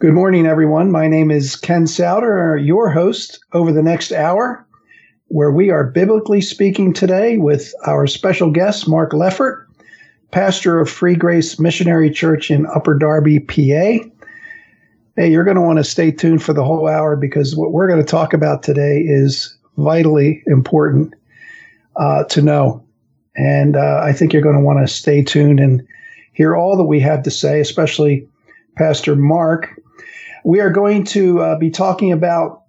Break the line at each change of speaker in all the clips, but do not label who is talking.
Good morning, everyone. My name is Ken Souter, your host over the next hour, where we are biblically speaking today with our special guest, Mark Leffert, pastor of Free Grace Missionary Church in Upper Darby, PA. Hey, you're going to want to stay tuned for the whole hour because what we're going to talk about today is vitally important uh, to know. And uh, I think you're going to want to stay tuned and hear all that we have to say, especially Pastor Mark we are going to uh, be talking about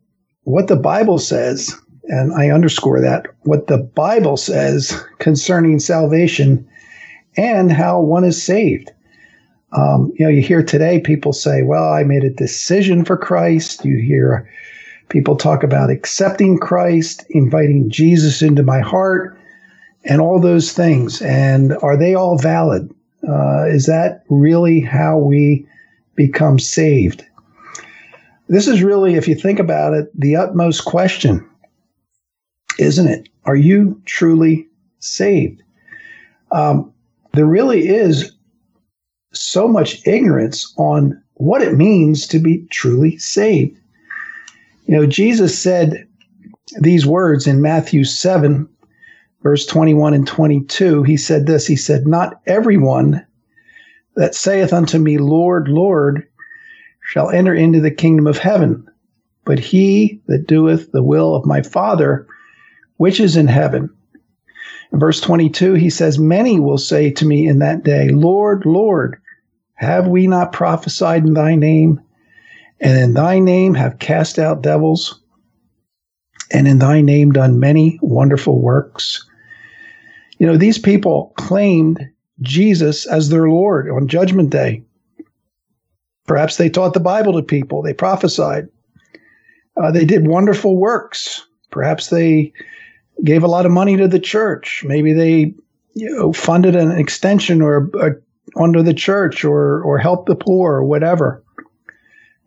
what the Bible says, and I underscore that, what the Bible says concerning salvation and how one is saved. Um, you know, you hear today people say, well, I made a decision for Christ. You hear people talk about accepting Christ, inviting Jesus into my heart, and all those things. And are they all valid? Uh, is that really how we become saved? This is really, if you think about it, the utmost question, isn't it? Are you truly saved? Um, there really is so much ignorance on what it means to be truly saved. You know, Jesus said these words in Matthew 7, verse 21 and 22. He said this He said, Not everyone that saith unto me, Lord, Lord, shall enter into the kingdom of heaven, but he that doeth the will of my Father, which is in heaven. In verse 22, he says, Many will say to me in that day, Lord, Lord, have we not prophesied in thy name? And in thy name have cast out devils? And in thy name done many wonderful works? You know, these people claimed Jesus as their Lord on Judgment Day. Perhaps they taught the Bible to people, they prophesied, uh, they did wonderful works. Perhaps they gave a lot of money to the church. Maybe they you know, funded an extension or a, under the church or or helped the poor or whatever.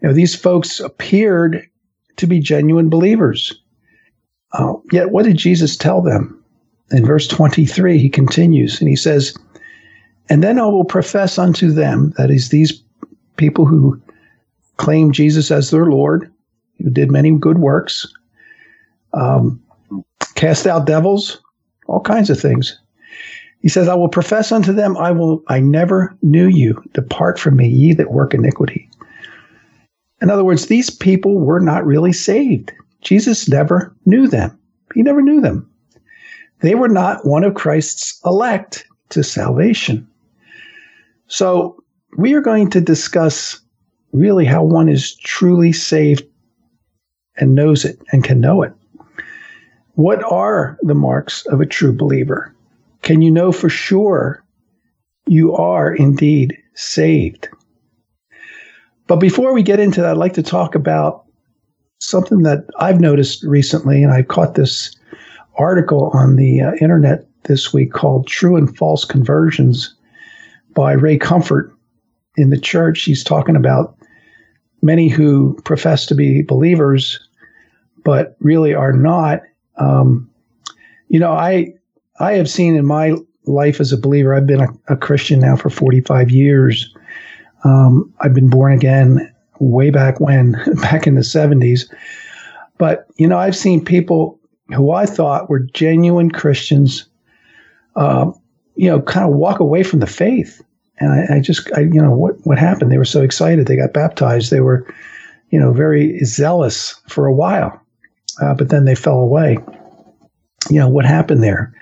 You know, these folks appeared to be genuine believers. Uh, yet, what did Jesus tell them? In verse 23, he continues and he says, And then I will profess unto them, that is, these people who claim Jesus as their Lord, who did many good works, um, cast out devils, all kinds of things. He says, I will profess unto them, I will, I never knew you. Depart from me, ye that work iniquity. In other words, these people were not really saved. Jesus never knew them. He never knew them. They were not one of Christ's elect to salvation. So we are going to discuss really how one is truly saved and knows it and can know it. What are the marks of a true believer? Can you know for sure you are indeed saved? But before we get into that, I'd like to talk about something that I've noticed recently, and I caught this article on the uh, internet this week called True and False Conversions by Ray Comfort in the church, he's talking about many who profess to be believers, but really are not. Um, you know, I I have seen in my life as a believer. I've been a, a Christian now for 45 years. Um, I've been born again way back when, back in the 70s. But you know, I've seen people who I thought were genuine Christians, uh, you know, kind of walk away from the faith and I, I, just, I, you know, what what happened? They were so excited. They got baptized. They were, you know, very zealous for a while, uh, but then they fell away. You know what happened there?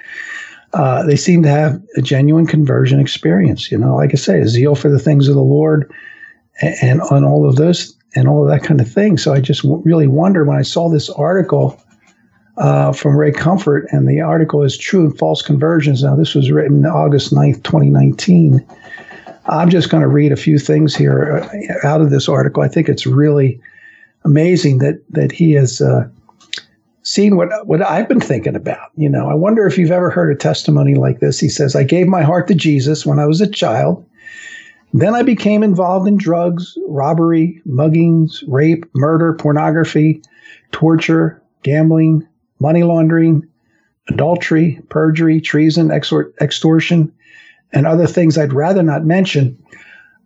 Uh, they seem to have a genuine conversion experience. You know, like I say, a zeal for the things of the Lord, and, on all of those and all of that kind of thing. So I just w- really wonder when I saw this article uh, from Ray Comfort, and the article is True and False Conversions. Now, this was written August 9th, 2019. I'm just going to read a few things here uh, out of this article. I think it's really amazing that that he has uh, seen what what I've been thinking about. You know, I wonder if you've ever heard a testimony like this. He says, "I gave my heart to Jesus when I was a child. Then I became involved in drugs, robbery, muggings, rape, murder, pornography, torture, gambling, money laundering, adultery, perjury, treason, extortion." and other things I'd rather not mention,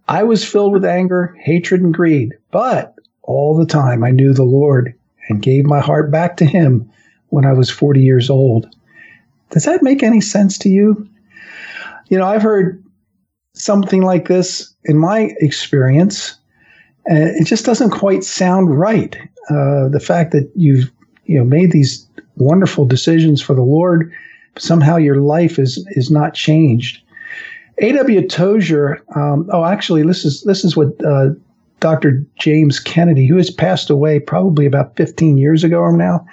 I was filled with anger, hatred, and greed. But all the time I knew the Lord and gave my heart back to Him when I was 40 years old. Does that make any sense to you? You know, I've heard something like this in my experience, and it just doesn't quite sound right. Uh, the fact that you've you know made these wonderful decisions for the Lord, but somehow your life is is not changed. A.W. Tozer, Um, oh, actually, this is this is what uh, Dr. James Kennedy, who has passed away probably about 15 years ago or now,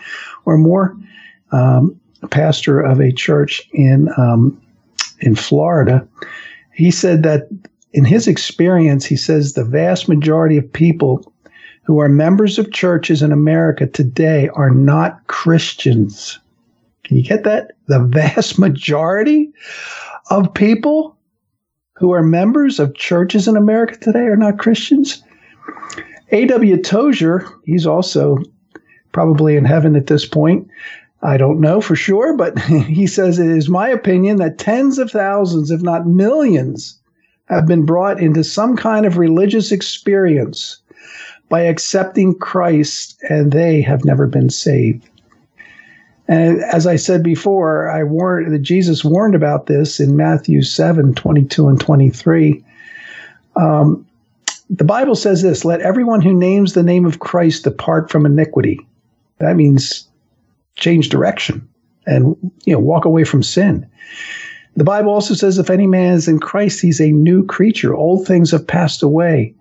or more, um, pastor of a church in um, in Florida. He said that in his experience, he says the vast majority of people who are members of churches in America today are not Christians. Can you get that? The vast majority of people who are members of churches in America today are not Christians. A.W. Tozer, he's also probably in heaven at this point. I don't know for sure, but he says it is my opinion that tens of thousands, if not millions, have been brought into some kind of religious experience by accepting Christ and they have never been saved. And as I said before, I warned that Jesus warned about this in Matthew 7 22 and 23. Um, the Bible says this let everyone who names the name of Christ depart from iniquity. That means change direction and you know walk away from sin. The Bible also says if any man is in Christ, he's a new creature. Old things have passed away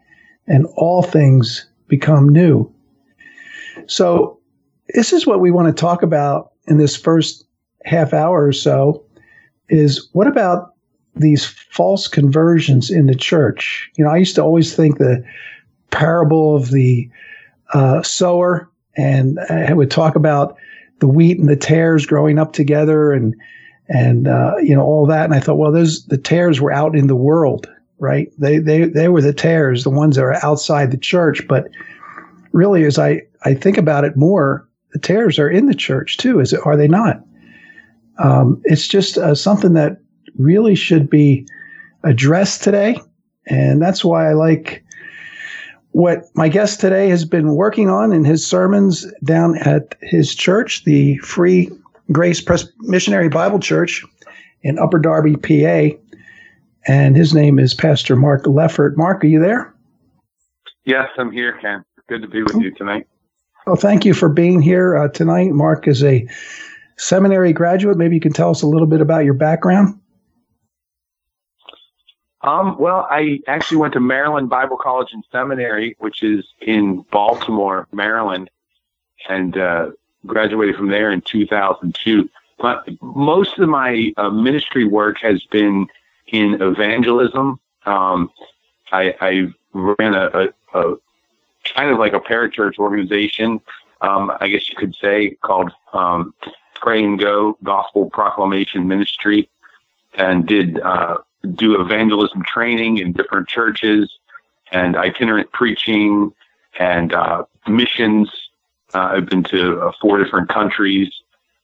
and all things become new. So this is what we want to talk about in this first half hour or so is what about these false conversions in the church? You know, I used to always think the parable of the uh, sower, and I would talk about the wheat and the tares growing up together, and and uh, you know all that. And I thought, well, those the tares were out in the world, right? They they they were the tares, the ones that are outside the church. But really, as I I think about it more, the tares are in the church too. Is it? Are they not? Um, it's just uh, something that really should be addressed today, and that's why I like what my guest today has been working on in his sermons down at his church, the Free Grace Pres- Missionary Bible Church in Upper Darby, PA. And his name is Pastor Mark Leffert. Mark, are you there?
Yes, I'm here, Ken. Good to be with you tonight.
Well, thank you for being here uh, tonight. Mark is a seminary graduate. Maybe you can tell us a little bit about your background.
Um, well, I actually went to Maryland Bible College and Seminary, which is in Baltimore, Maryland, and uh, graduated from there in 2002. But most of my uh, ministry work has been in evangelism. Um, I, I, ran a, a, a, kind of like a parachurch organization, um, I guess you could say, called um, Pray and Go Gospel Proclamation Ministry, and did uh, do evangelism training in different churches and itinerant preaching and uh, missions. Uh, I've been to uh, four different countries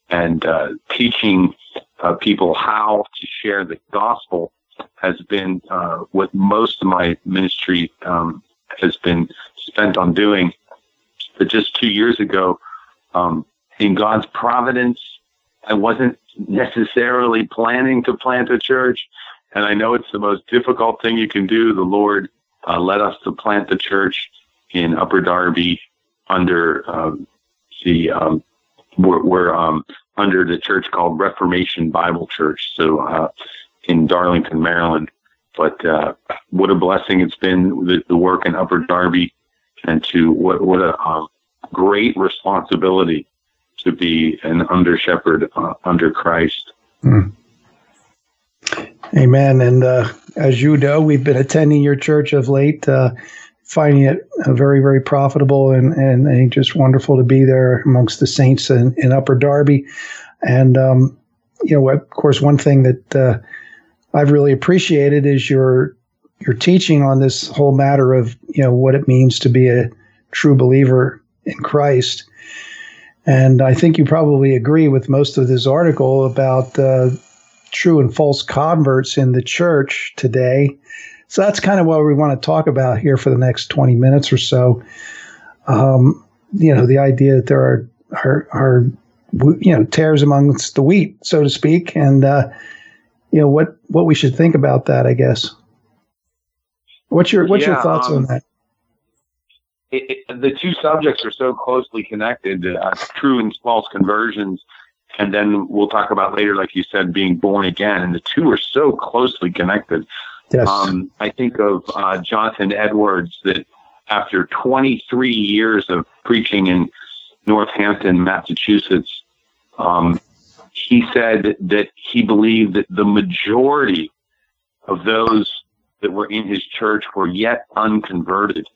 and uh, teaching uh, people how to share the gospel has been uh, what most of my ministry um, has been spent on doing. But just two years ago, um, in God's providence, I wasn't necessarily planning to plant a church. And I know it's the most difficult thing you can do. The Lord uh, led us to plant the church in Upper Darby under um, the um, we're, we're um, under the church called Reformation Bible Church, so uh, in Darlington, Maryland. But uh, what a blessing it's been the, the, work in Upper Darby, and to what what a um, great responsibility to be an under shepherd uh, under Christ. Mm.
Amen. And uh, as you know, we've been attending your church of late, uh, finding it uh, very, very profitable and, and, and, just wonderful to be there amongst the saints in, in Upper Darby. And, um, you know, of course, one thing that uh, I've really appreciated is your your teaching on this whole matter of you know what it means to be a true believer in Christ. And I think you probably agree with most of this article about uh, true and false converts in the church today. So that's kind of what we want to talk about here for the next 20 minutes or so. Um, you know, the idea that there are, are, are, you know, tares amongst the wheat, so to speak. And, uh, you know, what, what we should think about that, I guess. What's your, what's yeah, your thoughts um, on that?
It, it, the two subjects are so closely connected, uh, true and false conversions and then we'll talk about later, like you said, being born again. And the two are so closely connected. Yes. Um, I think of uh, Jonathan Edwards that after 23 years of preaching in Northampton, Massachusetts, um, he said that he believed that the majority of those that were in his church were yet unconverted.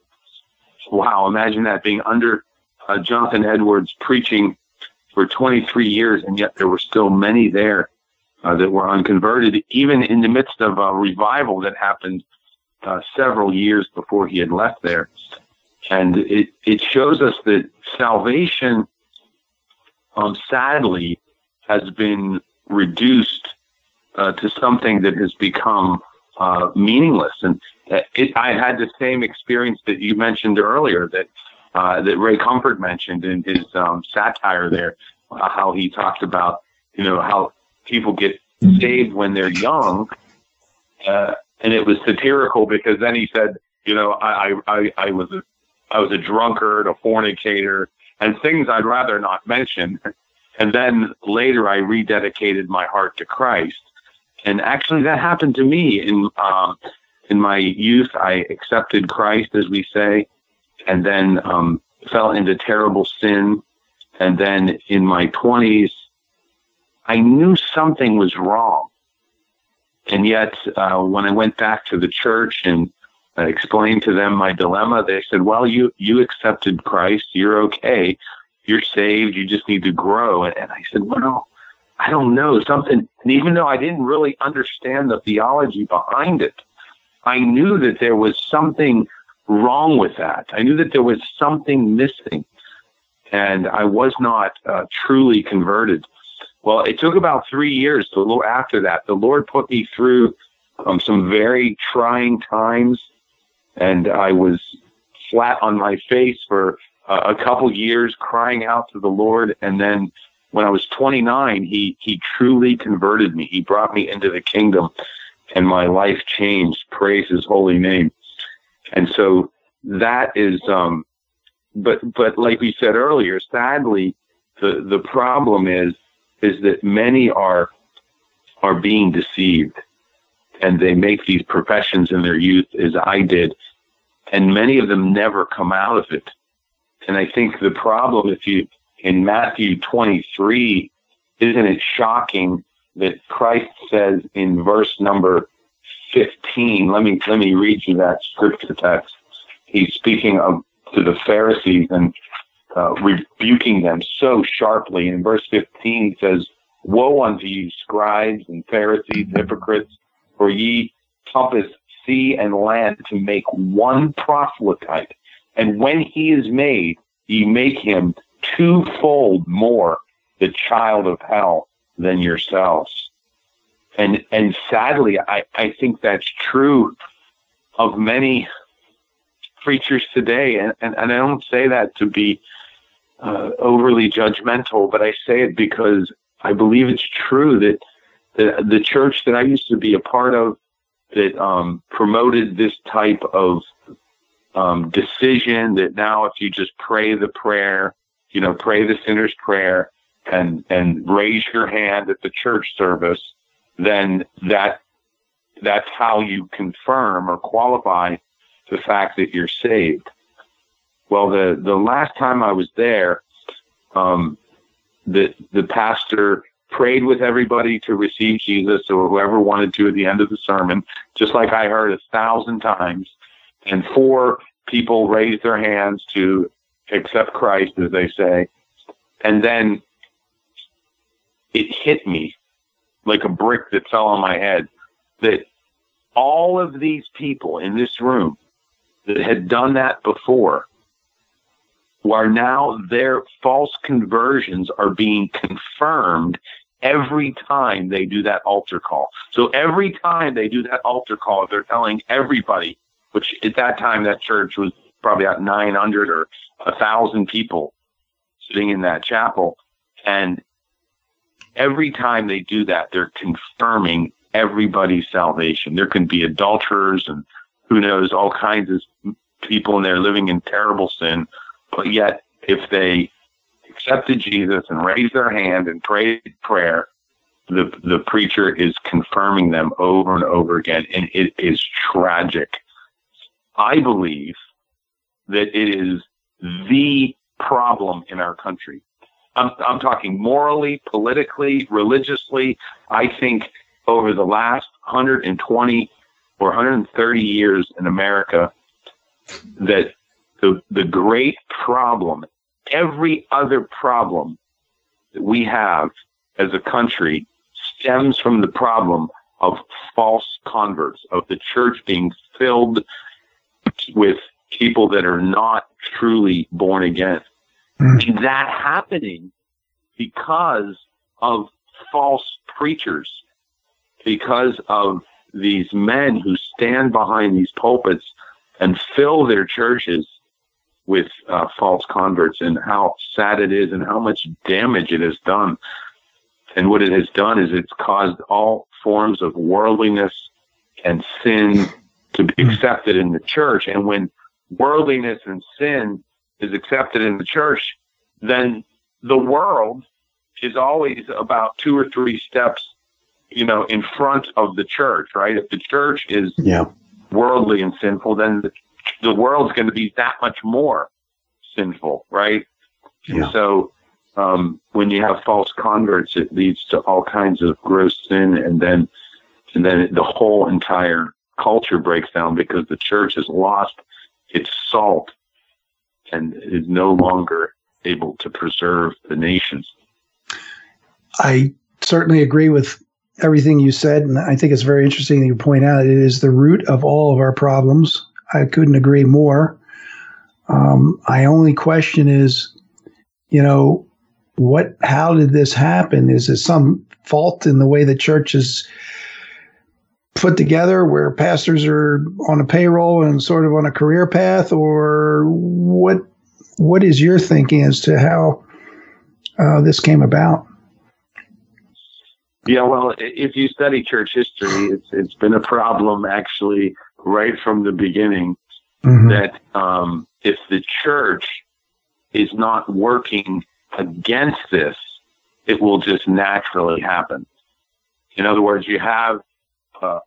Wow, imagine that being under uh, Jonathan Edwards preaching for 23 years, and yet there were still many there uh, that were unconverted, even in the midst of a revival that happened uh, several years before he had left there. And it, it shows us that salvation, um, sadly, has been reduced uh, to something that has become uh, meaningless. And it, I had the same experience that you mentioned earlier that uh, that Ray Comfort mentioned in his um, satire there, uh, how he talked about, you know, how people get saved when they're young. Uh, and it was satirical because then he said, you know, I, I, I was a, I was a drunkard, a fornicator, and things I'd rather not mention. And then later I rededicated my heart to Christ. And actually that happened to me in, um, in my youth. I accepted Christ, as we say, and then um, fell into terrible sin. And then in my 20s, I knew something was wrong. And yet, uh, when I went back to the church and I explained to them my dilemma, they said, well, you, you accepted Christ. You're okay. You're saved. You just need to grow. And, I said, well, I don't know something. And even though I didn't really understand the theology behind it, I knew that there was something wrong with that. I knew that there was something missing and I was not uh, truly converted. Well, it took about three years. A little after that, the Lord put me through um, some very trying times, and I was flat on my face for a couple years, crying out to the Lord. And then, when I was 29, He He truly converted me. He brought me into the kingdom, and my life changed. Praise His holy name. And so that is, um, but, but like we said earlier, sadly, the, the problem is, is that many are, are being deceived and they make these professions in their youth as I did. And many of them never come out of it. And I think the problem, if you, in Matthew 23, isn't it shocking that Christ says in verse number 15. Let me let me read you that scripture text. He's speaking of to the Pharisees and uh, rebuking them so sharply. In verse 15, he says, "Woe unto you, scribes and Pharisees, hypocrites! For ye compass sea and land to make one proselyte, and when he is made, ye make him twofold more the child of hell than yourselves." and and sadly, I I think that's true of many preachers today, and and, and I don't say that to be uh, overly judgmental, but I say it because I believe it's true that the the church that I used to be a part of that um, promoted this type of um, decision that now if you just pray the prayer, you know, pray the sinner's prayer and and raise your hand at the church service then that that's how you confirm or qualify the fact that you're saved. Well, the the last time I was there, um, the the pastor prayed with everybody to receive Jesus or whoever wanted to at the end of the sermon, just like I heard a thousand times, and four people raised their hands to accept Christ, as they say, and then it hit me like a brick that fell on my head that all of these people in this room that had done that before are now their false conversions are being confirmed every time they do that altar call. So every time they do that altar call, they're telling everybody, which at that time that church was probably about 900 or a thousand people sitting in that chapel. And every time they do that, they're confirming everybody's salvation. There can be adulterers and who knows, all kinds of people and they're living in terrible sin. But yet, if they accepted Jesus and raised their hand and prayed prayer, the the preacher is confirming them over and over again, and it is tragic. I believe that it is the problem in our country. I'm, I'm talking morally, politically, religiously. I think over the last 120 or 130 years in America, that the, the great problem, every other problem that we have as a country stems from the problem of false converts, of the church being filled with people that are not truly born again. Mm. And that happening because of false preachers, because of these men who stand behind these pulpits and fill their churches with uh, false converts and how sad it is and how much damage it has done. And what it has done is it's caused all forms of worldliness and sin to be accepted in the church. And when worldliness and sin is accepted in the church, then the world is always about two or three steps, you know, in front of the church, right? If the church is yeah. worldly and sinful, then the, the world's going to be that much more sinful, right? Yeah. And so um, when you have false converts, it leads to all kinds of gross sin, and then and then the whole entire culture breaks down because the church has lost its salt and is no longer able to preserve the nations.
I certainly agree with everything you said, and I think it's very interesting that you point out it is the root of all of our problems. I couldn't agree more. Um, my only question is, you know, what? How did this happen? Is it some fault in the way the church is put together, where pastors are on a payroll and sort of on a career path, or what? What is your thinking as to how uh, this came about?
Yeah, well, if you study church history, it's it's been a problem actually right from the beginning. Mm-hmm. That um, if the church is not working against this, it will just naturally happen. In other words, you have a,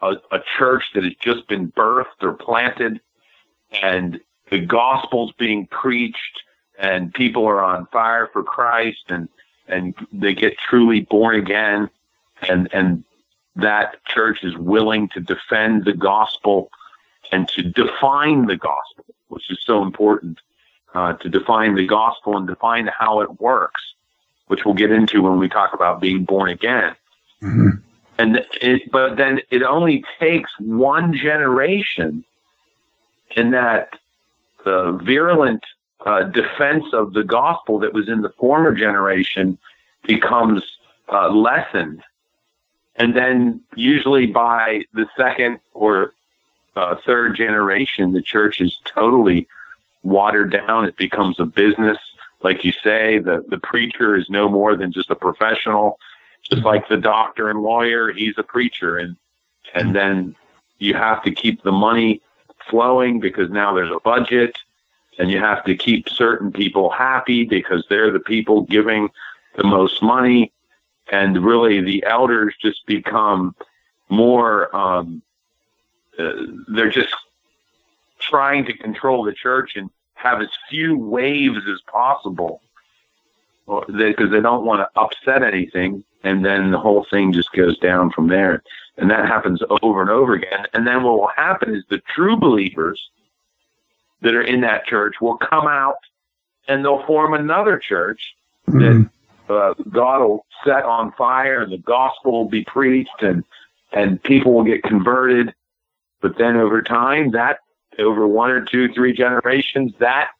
a, a church that has just been birthed or planted, and the gospel's being preached, and people are on fire for Christ, and and they get truly born again, and and that church is willing to defend the gospel and to define the gospel, which is so important uh, to define the gospel and define how it works, which we'll get into when we talk about being born again. Mm-hmm. And it, but then it only takes one generation in that the virulent uh, defense of the gospel that was in the former generation becomes uh, lessened. And then usually by the second or uh, third generation, the church is totally watered down. It becomes a business. Like you say, the, the preacher is no more than just a professional. Just like the doctor and lawyer, he's a preacher. And, and then you have to keep the money flowing because now there's a budget and you have to keep certain people happy because they're the people giving the most money. And really the elders just become more, um, uh, they're just trying to control the church and have as few waves as possible because they, they don't want to upset anything. And then the whole thing just goes down from there. And that happens over and over again. And then what will happen is the true believers that are in that church will come out and they'll form another church mm-hmm. that uh, God will set on fire and the gospel will be preached and, and people will get converted. But then over time, that over one or two, three generations, that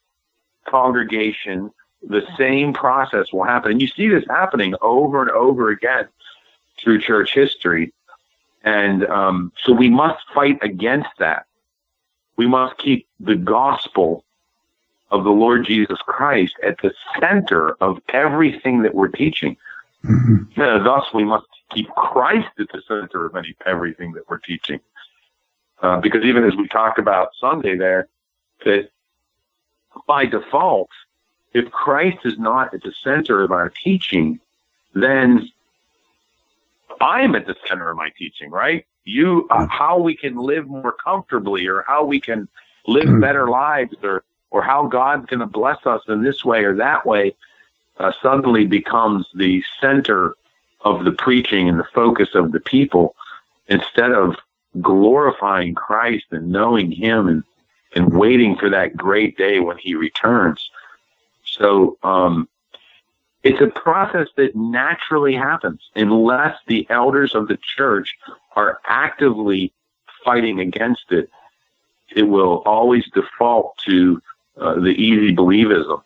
congregation the same process will happen. And you see this happening over and over again through church history. And um, so we must fight against that. We must keep the gospel of the Lord Jesus Christ at the center of everything that we're teaching. Mm-hmm. Uh, thus, we must keep Christ at the center of any, everything that we're teaching. Uh, because even as we talked about Sunday there, that by default, if Christ is not at the center of our teaching, then I'm at the center of my teaching, right? You, uh, mm. how we can live more comfortably or how we can live mm. better lives or, or how God's going to bless us in this way or that way, uh, suddenly becomes the center of the preaching and the focus of the people instead of glorifying Christ and knowing Him and, and waiting for that great day when He returns. So, um, it's a process that naturally happens unless the elders of the church are actively fighting against it. It will always default to uh, the easy believism,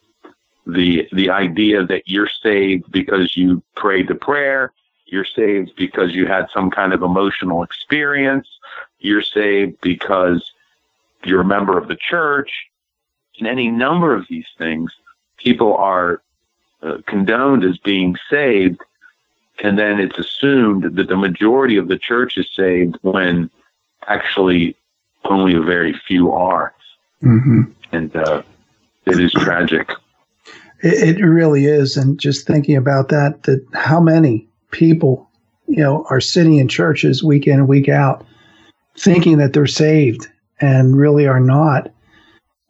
the the idea that you're saved because you prayed the prayer, you're saved because you had some kind of emotional experience, you're saved because you're a member of the church, and any number of these things. People are uh, condoned as being saved, and then it's assumed that the majority of the church is saved when actually only a very few are. Mm-hmm. And uh, it is tragic.
It, it really is. And just thinking about that, that how many people, you know, are sitting in churches week in and week out thinking that they're saved and really are not.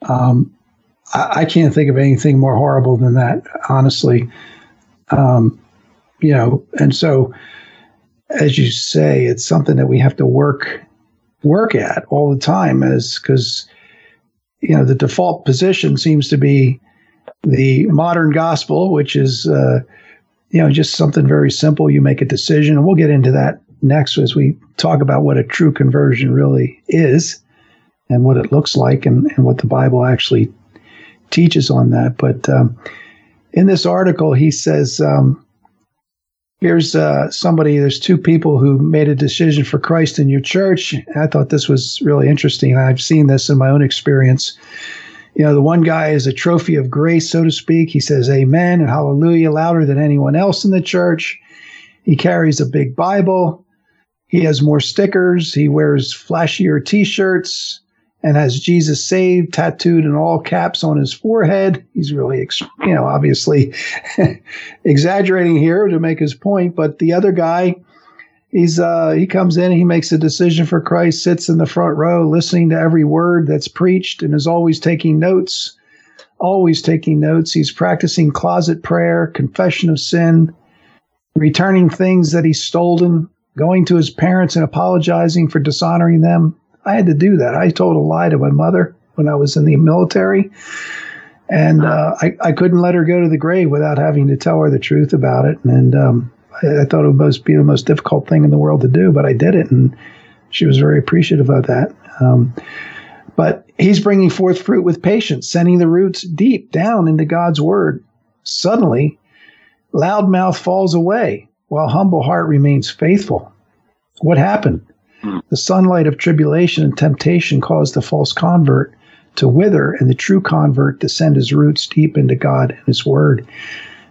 Um, I, I, can't think of anything more horrible than that, honestly. Um, you know, and so as you say, it's something that we have to work work at all the time, as because you know the default position seems to be the modern gospel, which is uh, you know just something very simple. You make a decision, and we'll get into that next as we talk about what a true conversion really is and what it looks like and, and what the Bible actually teaches on that. But um, in this article, he says um, here's uh, somebody, there's two people who made a decision for Christ in your church. I thought this was really interesting. I've seen this in my own experience. You know, the one guy is a trophy of grace, so to speak. He says amen and hallelujah louder than anyone else in the church. He carries a big Bible. He has more stickers. He wears flashier t shirts and has Jesus saved tattooed in all caps on his forehead. He's really, you know, obviously exaggerating here to make his point. But the other guy, he's uh, he comes in, he makes a decision for Christ, sits in the front row, listening to every word that's preached, and is always taking notes. Always taking notes. He's practicing closet prayer, confession of sin, returning things that he's stolen, going to his parents and apologizing for dishonoring them I had to do that. I told a lie to my mother when I was in the military, and uh, I, I couldn't let her go to the grave without having to tell her the truth about it. And um, I, I, thought it would be the most difficult thing in the world to do, but I did it, and she was very appreciative of that. Um, but he's bringing forth fruit with patience, sending the roots deep down into God's word. Suddenly, loudmouth falls away while humble heart remains faithful. What happened? The sunlight of tribulation and temptation caused the false convert to wither and the true convert to send his roots deep into God and his word.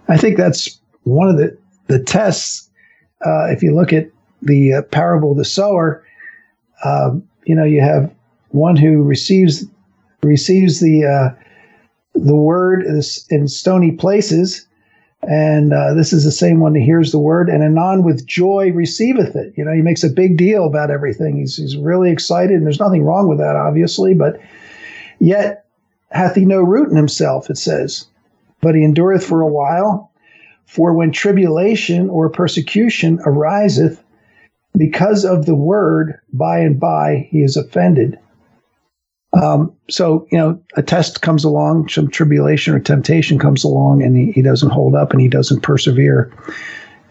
I think that's one of the, the tests. Uh, if you look at the uh, parable of the sower, uh, you know, you have one who receives receives the uh, the word in stony places, and uh, this is the same one that hears the word and anon with joy receiveth it. You know, he makes a big deal about everything. He's, he's really excited, and there's nothing wrong with that, obviously, but yet hath he no root in himself, it says. But he endureth for a while. For when tribulation or persecution ariseth because of the word, by and by he is offended. Um, so, you know, a test comes along, some tribulation or temptation comes along, and he, he doesn't hold up and he doesn't persevere.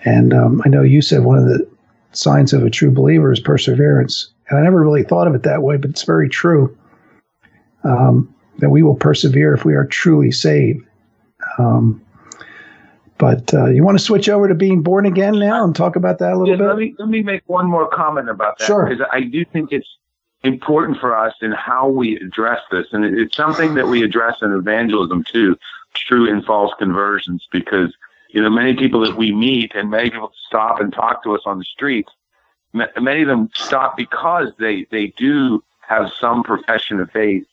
And um, I know you said one of the signs of a true believer is perseverance. And I never really thought of it that way, but it's very true um, that we will persevere if we are truly saved. Um, but uh, you want to switch over to being born again now and talk about that a little
yeah,
bit?
Let me let me make one more comment about that
Sure.
because I do think it's important for us in how we address this, and it's something that we address in evangelism too, true and false conversions. Because you know many people that we meet and many people stop and talk to us on the streets. Many of them stop because they they do have some profession of faith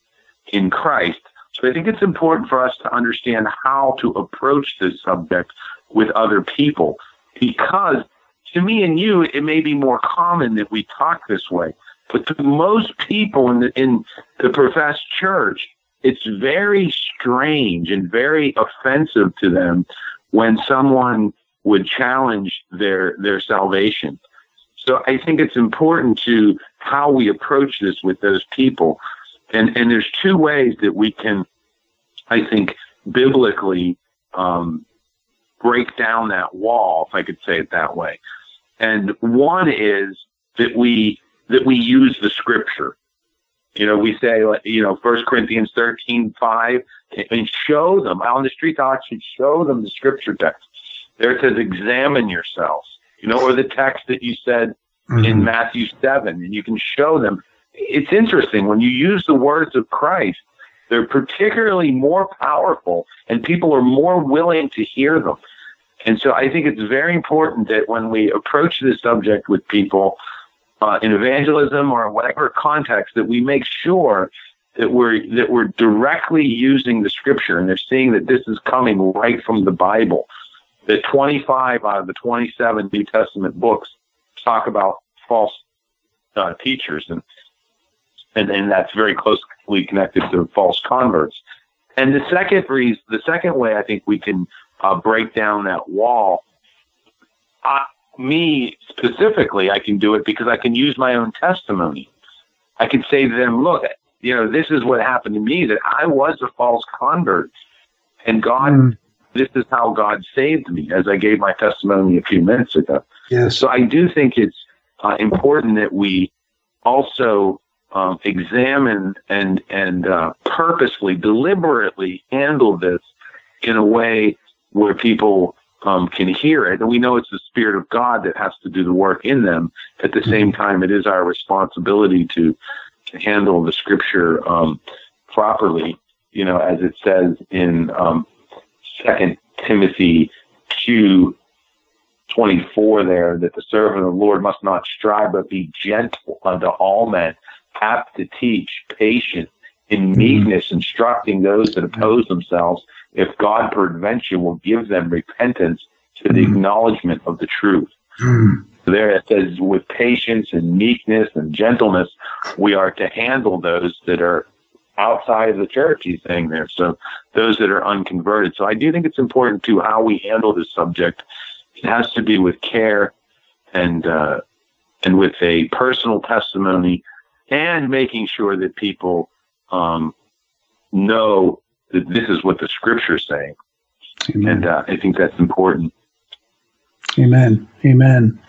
in Christ. So I think it's important for us to understand how to approach this subject with other people because to me and you, it may be more common that we talk this way, but to most people in the, in the professed church, it's very strange and very offensive to them when someone would challenge their their salvation. So I think it's important to how we approach this with those people. And and there's two ways that we can, I think, biblically um, break down that wall, if I could say it that way. And one is that we that we use the scripture. You know, we say, you know, First Corinthians thirteen five, and show them on the street I'll actually show them the scripture text. There it says, "Examine yourselves." You know, or the text that you said in
Mhm.
Matthew 7, and you can show them. It's interesting when you use the words of Christ, they're particularly more powerful, and people are more willing to hear them. And so I think it's very important that when we approach this subject with people uh, in evangelism or whatever context, that we make sure that we're that we're directly using the scripture and they're seeing that this is coming right from the Bible. That 25 out of the 27 New Testament books talk about false uh, teachers, and, and and that's very closely connected to false converts. And the second reason, the second way I think we can uh, break down that wall, I, me specifically, I can do it because I can use my own testimony. I can say to them, "Look, you know, this is what happened to me. That I was a false convert, and God."
Mm,
This is how God saved me, as I gave my testimony a few minutes ago.
yes.
So I do think it's uh, important that we also um, examine and and uh, purposely, deliberately handle this in a way where people um, can hear it, and we know it's the Spirit of God that has to do the work in them. At the same time, it is our responsibility to, to handle the Scripture um, properly. You know, as it says in um, Second Timothy two 24 there that the servant of the Lord must not strive, but be gentle unto all men, apt to teach, patient, in meekness, instructing those that oppose themselves, if God peradventure will give them repentance to the
Mhm.
acknowledgement of the truth.
Mm,
There it says, with patience and meekness and gentleness, we are to handle those that are outside of the church, he's saying there. So those that are unconverted. So I do think it's important to how we handle this subject. It has to be with care and uh, and with a personal testimony and making sure that people um, know this is what the scripture is saying.
amen.
And uh, I think that's important.
Amen. Amen.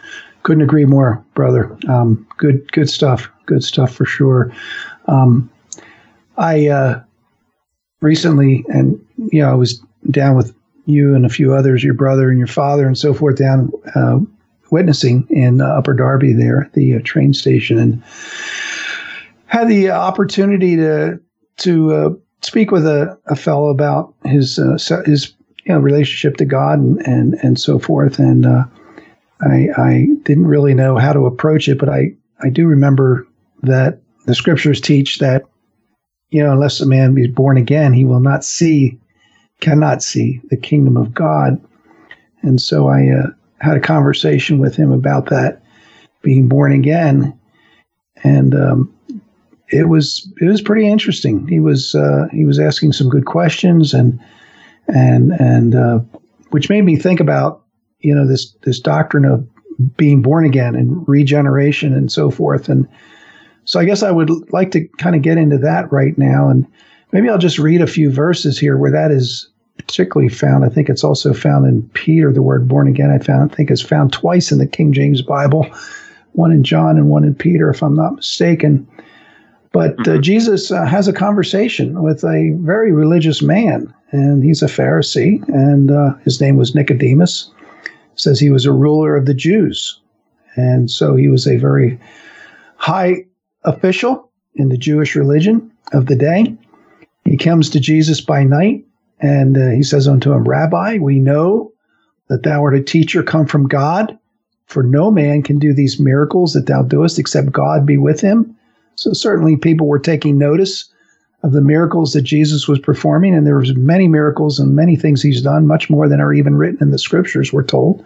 Couldn't agree more, brother. Um, good, good stuff. Good stuff for sure. Um, I uh, recently, and you know, I was down with you and a few others, your brother and your father, and so forth, down uh, witnessing in uh, Upper Darby there the uh, train station, and had the opportunity to to uh, speak with a, a fellow about his uh, his you know, relationship to God and, and, and so forth. And uh, I, I didn't really know how to approach it, but I, I do remember that the scriptures teach that, you know, unless a man be born again, he will not see, cannot see the kingdom of God. And so I uh, had a conversation with him about that, being born again. And um, it was it was pretty interesting. He was uh, he was asking some good questions and and and uh, which made me think about you know this this doctrine of being born again and regeneration and so forth. And so I guess I would like to kind of get into that right now. And maybe I'll just read a few verses here where that is particularly found. I think it's also found in Peter the word born again I found I think it's found twice in the King James Bible one in John and one in Peter if I'm not mistaken But uh, mm-hmm. Jesus uh, has a conversation with a very religious man, and he's a Pharisee, and uh, his name was Nicodemus. Says he was a ruler of the Jews, and so he was a very high official in the Jewish religion of the day. He comes to Jesus by night, and uh, he says unto him, Rabbi, we know that thou art a teacher come from God, for no man can do these miracles that thou doest except God be with him. So certainly people were taking notice of the miracles that Jesus was performing, and there was many miracles and many things he's done, much more than are even written in the scriptures. We're told.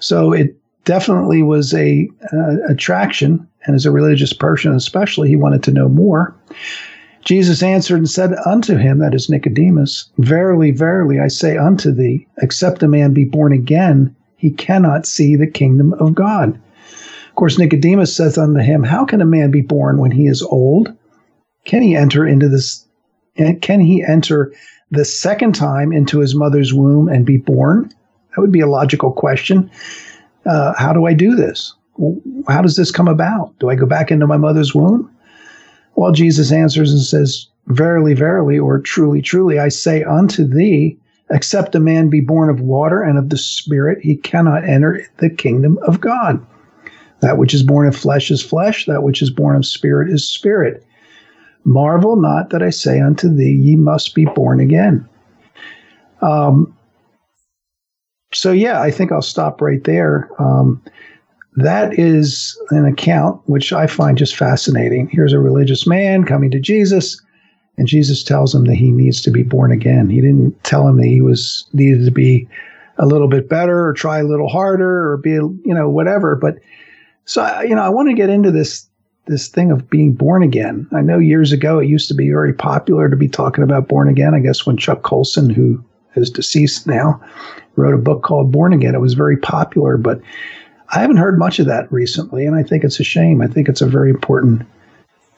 So it definitely was a uh, attraction, and as a religious person, especially, he wanted to know more. Jesus answered and said unto him, that is Nicodemus, Verily, verily, I say unto thee, except a man be born again, he cannot see the kingdom of God. Of course, Nicodemus saith unto him, How can a man be born when he is old? Can he enter into this? Can he enter the second time into his mother's womb and be born? That would be a logical question. Uh, how do I do this? How does this come about? Do I go back into my mother's womb? Well, Jesus answers and says, Verily, verily, or truly, truly, I say unto thee, except a man be born of water and of the Spirit, he cannot enter the kingdom of God. That which is born of flesh is flesh, that which is born of spirit is spirit. Marvel not that I say unto thee, ye must be born again. Um, so, yeah, I think I'll stop right there. Um, that is an account which I find just fascinating. Here's a religious man coming to Jesus, and Jesus tells him that he needs to be born again. He didn't tell him that he was needed to be a little bit better or try a little harder or be, you know, whatever. But so, you know, I want to get into this this thing of being born again. I know years ago it used to be very popular to be talking about born again. I guess when Chuck Colson, who is deceased now, wrote a book called Born Again, it was very popular. But I haven't heard much of that recently, and I think it's a shame. I think it's a very important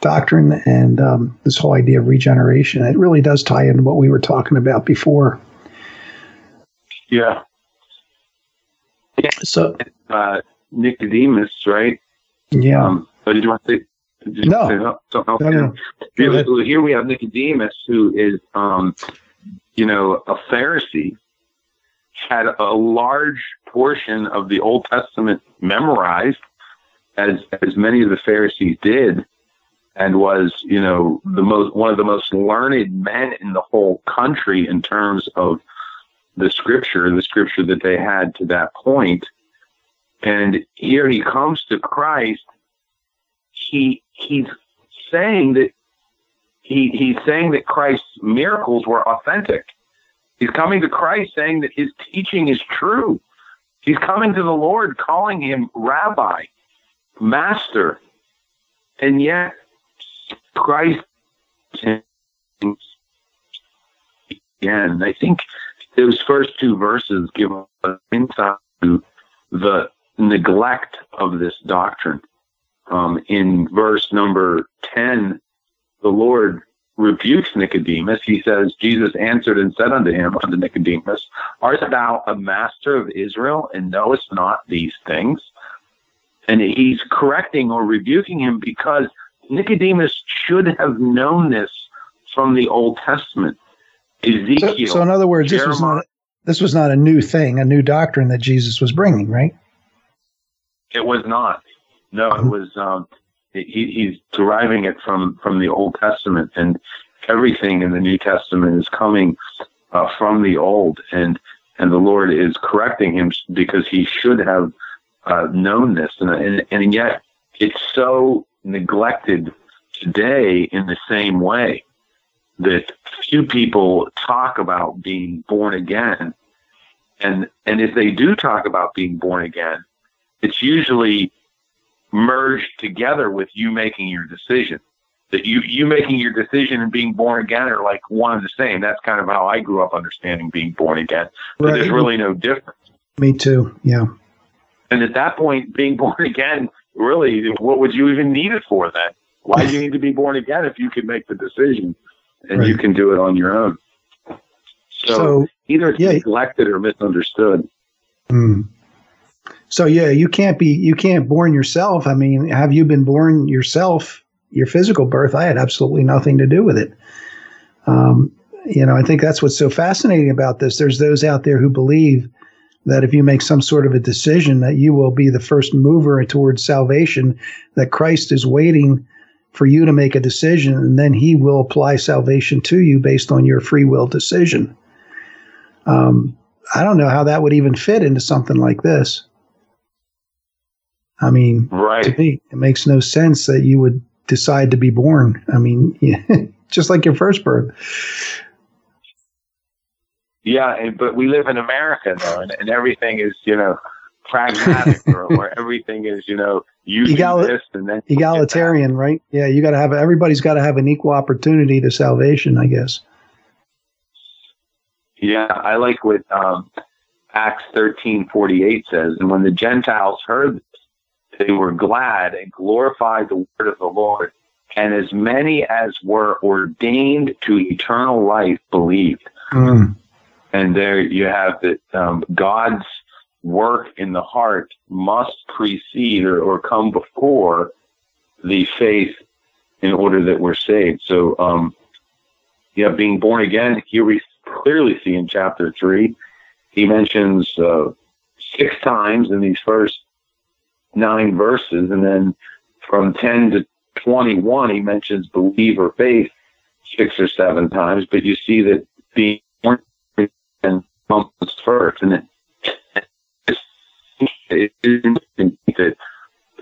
doctrine, and um, this whole idea of regeneration. It really does tie into what we were talking about before.
Yeah.
Yeah. So.
Uh, Nicodemus, right?
Yeah. Um,
so did you want to say?
no. Say something else? No, no.
Here, here, we have Nicodemus, who is, um, you know, a Pharisee, had a large portion of the Old Testament memorized, as as many of the Pharisees did, and was, you know, the most one of the most learned men in the whole country in terms of the scripture, the scripture that they had to that point. And here he comes to Christ. He he's saying that he he's saying that Christ's miracles were authentic. He's coming to Christ saying that his teaching is true. He's coming to the Lord calling him rabbi, master. And yet Christ again. I think those first two verses give us insight to the neglect of this doctrine. Um, in verse number 10, the Lord rebukes Nicodemus. He says, Jesus answered and said unto him, unto Nicodemus, Art thou a master of Israel and knowest not these things? And he's correcting or rebuking him because Nicodemus should have known this from the Old Testament. Ezekiel.
So, so in other words, Jeremiah, this was not this was not a new thing, a new doctrine that Jesus was bringing, right?
It was not. No, it was. Um, he, he's deriving it from from the Old Testament, and everything in the New Testament is coming uh, from the Old, and and the Lord is correcting him because he should have uh, known this, and, and and yet it's so neglected today in the same way that few people talk about being born again. And, and if they do talk about being born again, it's usually merged together with you making your decision. That you, you making your decision and being born again are like one and the same. That's kind of how I grew up understanding being born again. But right. there's really no difference.
Me too. Yeah.
And at that point, being born again, really, what would you even need it for then? Why do you need to be born again if you can make the decision and right. you can do it on your own? So, so either it's yeah. neglected or misunderstood.
Mm. So yeah, you can't be you can't born yourself. I mean, have you been born yourself? your physical birth, I had absolutely nothing to do with it. Um, you know, I think that's what's so fascinating about this. There's those out there who believe that if you make some sort of a decision, that you will be the first mover towards salvation, that Christ is waiting for you to make a decision, and then He will apply salvation to you based on your free will decision. Um, I don't know how that would even fit into something like this. I mean,
right.
to me, it makes no sense that you would decide to be born. I mean, just like your first birth.
Yeah, but we live in America though, and, and everything is you know pragmatic, or, or everything is you know you Egal- this and then
egalitarian, right? Yeah, you got to have everybody's got to have an equal opportunity to salvation, I guess.
Yeah, I like what um, Acts thirteen forty eight says, and when the Gentiles heard they were glad and glorified the word of the Lord, and as many as were ordained to eternal life believed. Mm. And there you have that um, God's work in the heart must precede or, or come before the faith in order that we're saved. So, um, yeah, being born again, here we clearly see in chapter three, he mentions uh, six times in these first nine verses, and then from 10 to 21, he mentions believe or faith six or seven times, but you see that being born again comes first. And that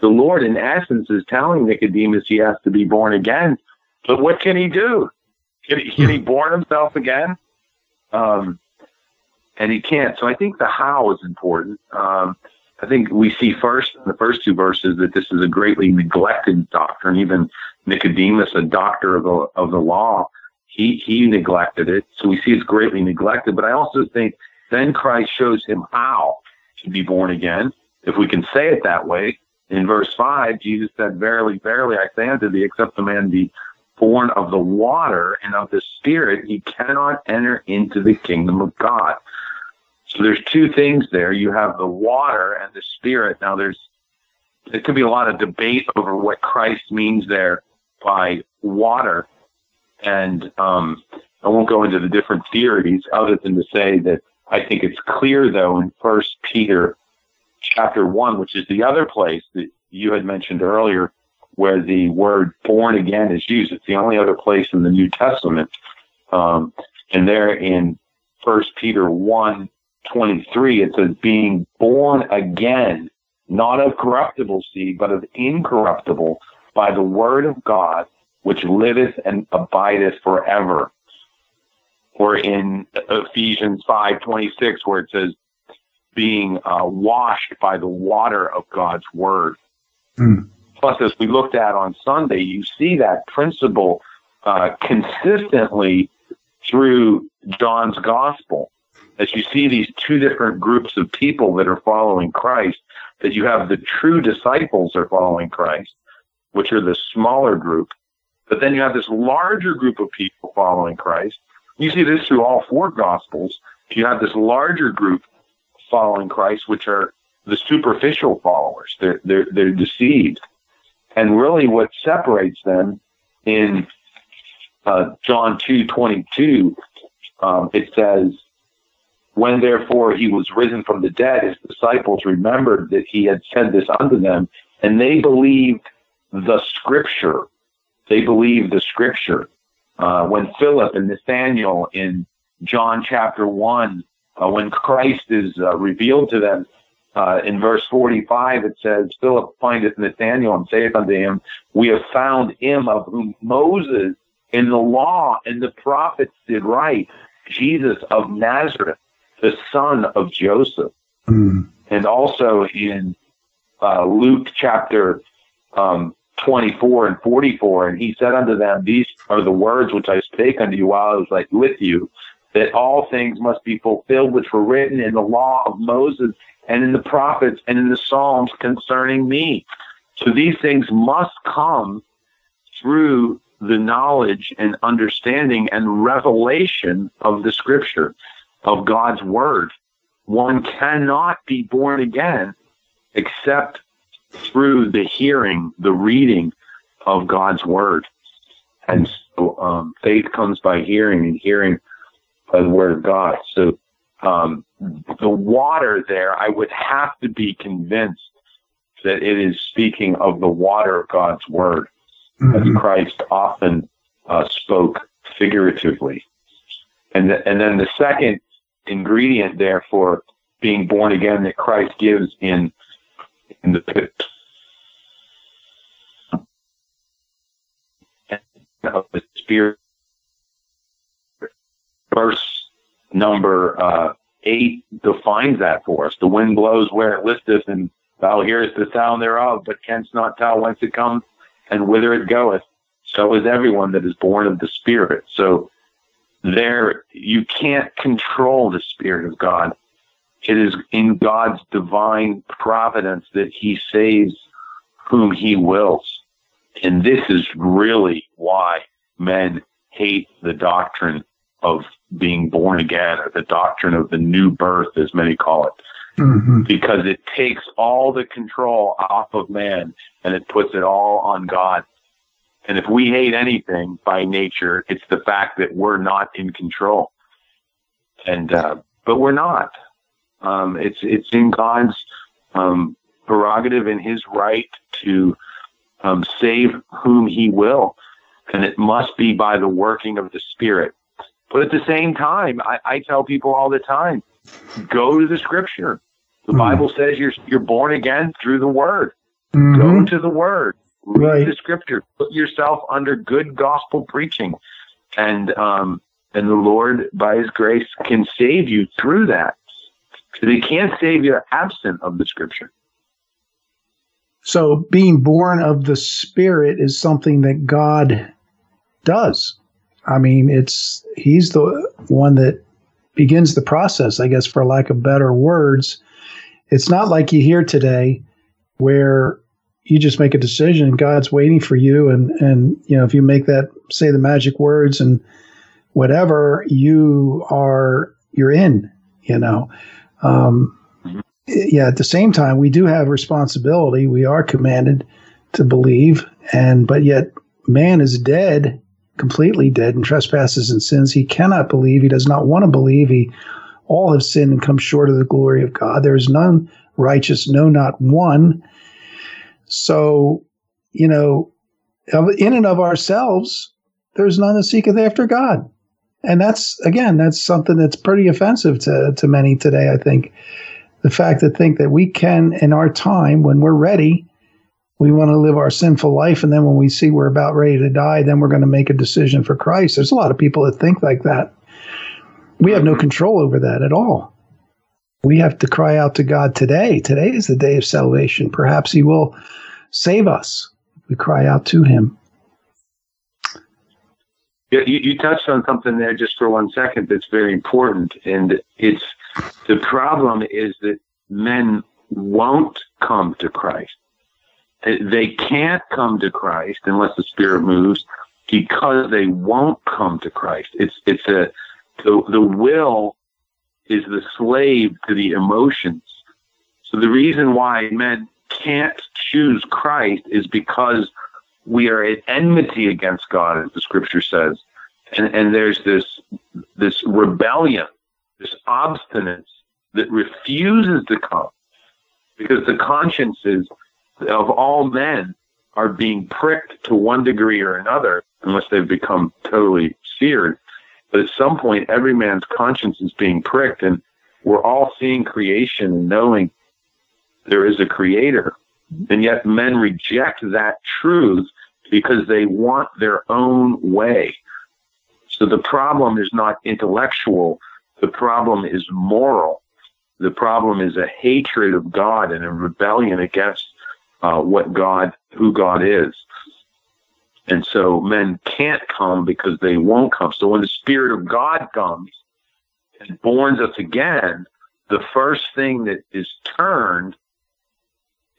the Lord, in essence, is telling Nicodemus he has to be born again. But what can he do? Can he, can he born himself again? Um, and he can't. So I think the how is important. Um, I think we see first in the first two verses that this is a greatly neglected doctrine. Even Nicodemus, a doctor of the of the law, he he neglected it. So we see it's greatly neglected. But I also think then Christ shows him how to be born again if we can say it that way. In verse 5, Jesus said, Verily, verily, I say unto thee, except a man be born of the water and of the Spirit, he cannot enter into the kingdom of God. So there's two things there. You have the water and the Spirit. Now, there's there could be a lot of debate over what Christ means there by water, and um, I won't go into the different theories other than to say that I think it's clear, though, in First Peter chapter 1, which is the other place that you had mentioned earlier where the word born again is used. It's the only other place in the New Testament. Um, and there in First Peter 1 23, it says, being born again, not of corruptible seed, but of incorruptible by the word of God, which liveth and abideth forever. Or in Ephesians 5 26, where it says, being uh, washed by the water of God's word. Mm. Plus, as we looked at on Sunday, you see that principle uh, consistently through John's gospel. As you see these two different groups of people that are following Christ, that you have the true disciples are following Christ, which are the smaller group, but then you have this larger group of people following Christ. You see this through all four gospels. You have this larger group following Christ, which are the superficial followers. They're they're they're deceived, and really what separates them in uh, John two twenty two, um, it says, "When therefore he was risen from the dead, his disciples remembered that he had said this unto them, and they believed the Scripture. They believed the Scripture." Uh, when Philip and Nathanael in John chapter one uh, when Christ is uh, revealed to them, uh, in verse 45, it says, Philip findeth Nathanael and saith unto him, We have found him of whom Moses in the law and the prophets did write, Jesus of Nazareth, the son of Joseph. Mm. And also in uh, Luke chapter um, 24 and 44, and he said unto them, These are the words which I spake unto you while I was like with you, that all things must be fulfilled which were written in the law of Moses and in the prophets and in the Psalms concerning me. So these things must come through the knowledge and understanding and revelation of the scripture, of God's word. One cannot be born again except through the hearing, the reading of God's word. And so um, faith comes by hearing and hearing by the word of God. So um, the water there, I would have to be convinced that it is speaking of the water of God's word, mm-hmm. as Christ often uh, spoke figuratively. And, the, and then the second ingredient there for being born again that Christ gives in in the pit. of the Spirit. Verse number uh, eight defines that for us. The wind blows where it listeth, and thou hearest the sound thereof, but canst not tell whence it comes and whither it goeth. So is everyone that is born of the Spirit. So there, you can't control the Spirit of God. It is in God's divine providence that He saves whom He wills. And this is really why men hate the doctrine of being born again or the doctrine of the new birth, as many call it. Mm-hmm. Because it takes all the control off of man and it puts it all on God. And if we hate anything by nature, it's the fact that we're not in control. And, uh, but we're not. Um, it's, it's in God's, um, prerogative and his right to, um, save whom he will. And it must be by the working of the Spirit. But at the same time, I, I tell people all the time, go to the scripture. The mm. Bible says you're, you're born again through the word. Mm-hmm. Go to the word. Read right. the scripture. Put yourself under good gospel preaching. And, um, and the Lord, by his grace, can save you through that. Because he can't save you absent of the scripture.
So being born of the Spirit is something that God does. I mean, it's he's the one that begins the process, I guess, for lack of better words. It's not like you hear today where you just make a decision, God's waiting for you, and and you know if you make that say the magic words and whatever, you are you're in. You know, um, yeah, at the same time, we do have responsibility. We are commanded to believe, and but yet man is dead, completely dead in trespasses and sins. He cannot believe. He does not want to believe. He all have sinned and come short of the glory of God. There is none righteous, no, not one. So, you know, in and of ourselves, there's none that seeketh after God. And that's again, that's something that's pretty offensive to, to many today, I think the fact that think that we can, in our time, when we're ready, we want to live our sinful life, and then when we see we're about ready to die, then we're going to make a decision for Christ. There's a lot of people that think like that. We have no control over that at all. We have to cry out to God today. Today is the day of salvation. Perhaps He will save us. We cry out to Him.
You, you touched on something there just for one second that's very important, and it's the problem is that men won't come to Christ. They can't come to Christ unless the Spirit moves because they won't come to Christ. It's it's a the the will is the slave to the emotions. So the reason why men can't choose Christ is because we are at enmity against God, as the Scripture says, and and there's this this rebellion this obstinance that refuses to come because the consciences of all men are being pricked to one degree or another unless they've become totally seared. But at some point, every man's conscience is being pricked, and we're all seeing creation and knowing there is a creator. And yet, men reject that truth because they want their own way. So the problem is not intellectual, the problem is moral. The problem is a hatred of God and a rebellion against uh, what God, who God is. And so men can't come because they won't come. So when the Spirit of God comes and borns us again, the first thing that is turned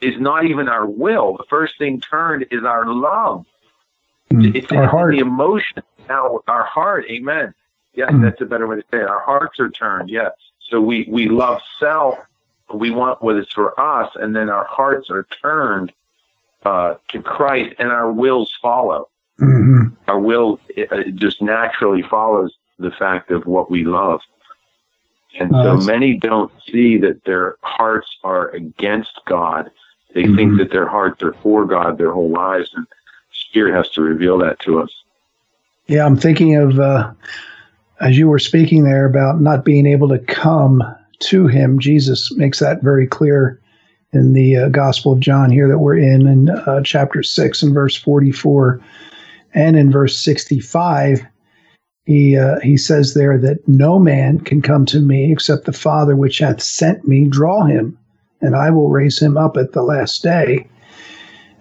is not even our will. The first thing turned is our love.
Mm, it's, our heart.
the emotion. Now, our heart. Amen. Yeah, mm. that's a better way to say it. Our hearts are turned. Yes. So we, we love self. We want what is for us. And then our hearts are turned uh, to Christ, and our wills follow.
Mm-hmm.
Our will it, it just naturally follows the fact of what we love. And
Oh,
so many don't see that their hearts are against God. They
Mhm.
think that their hearts are for God their whole lives, and Spirit has to reveal that to us.
Yeah, I'm thinking of uh, as you were speaking there about not being able to come to Him. Jesus makes that very clear in the uh, Gospel of John here that we're in, in uh, chapter six and verse 44, and in verse 65. He uh, he says there that no man can come to me except the Father which hath sent me draw him, and I will raise him up at the last day.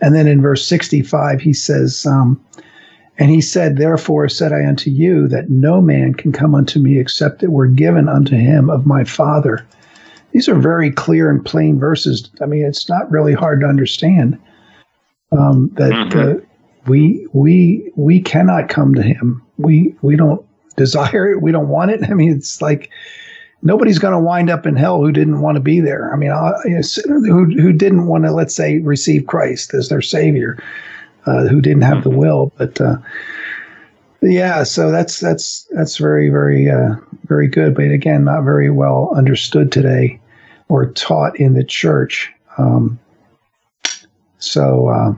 And then in verse 65, he says. Um, and he said, Therefore said I unto you that no man can come unto me except it were given unto him of my Father. These are very clear and plain verses. I mean, it's not really hard to understand um, that
Mhm.
uh, we we we cannot come to him. We we don't desire it. We don't want it. I mean, it's like nobody's going to wind up in hell who didn't want to be there. I mean, yes, who who didn't want to, let's say, receive Christ as their Savior uh, who didn't have the will. But uh, yeah, so that's that's that's very very uh, very good. But again, not very well understood today or taught in the church. Um, so uh,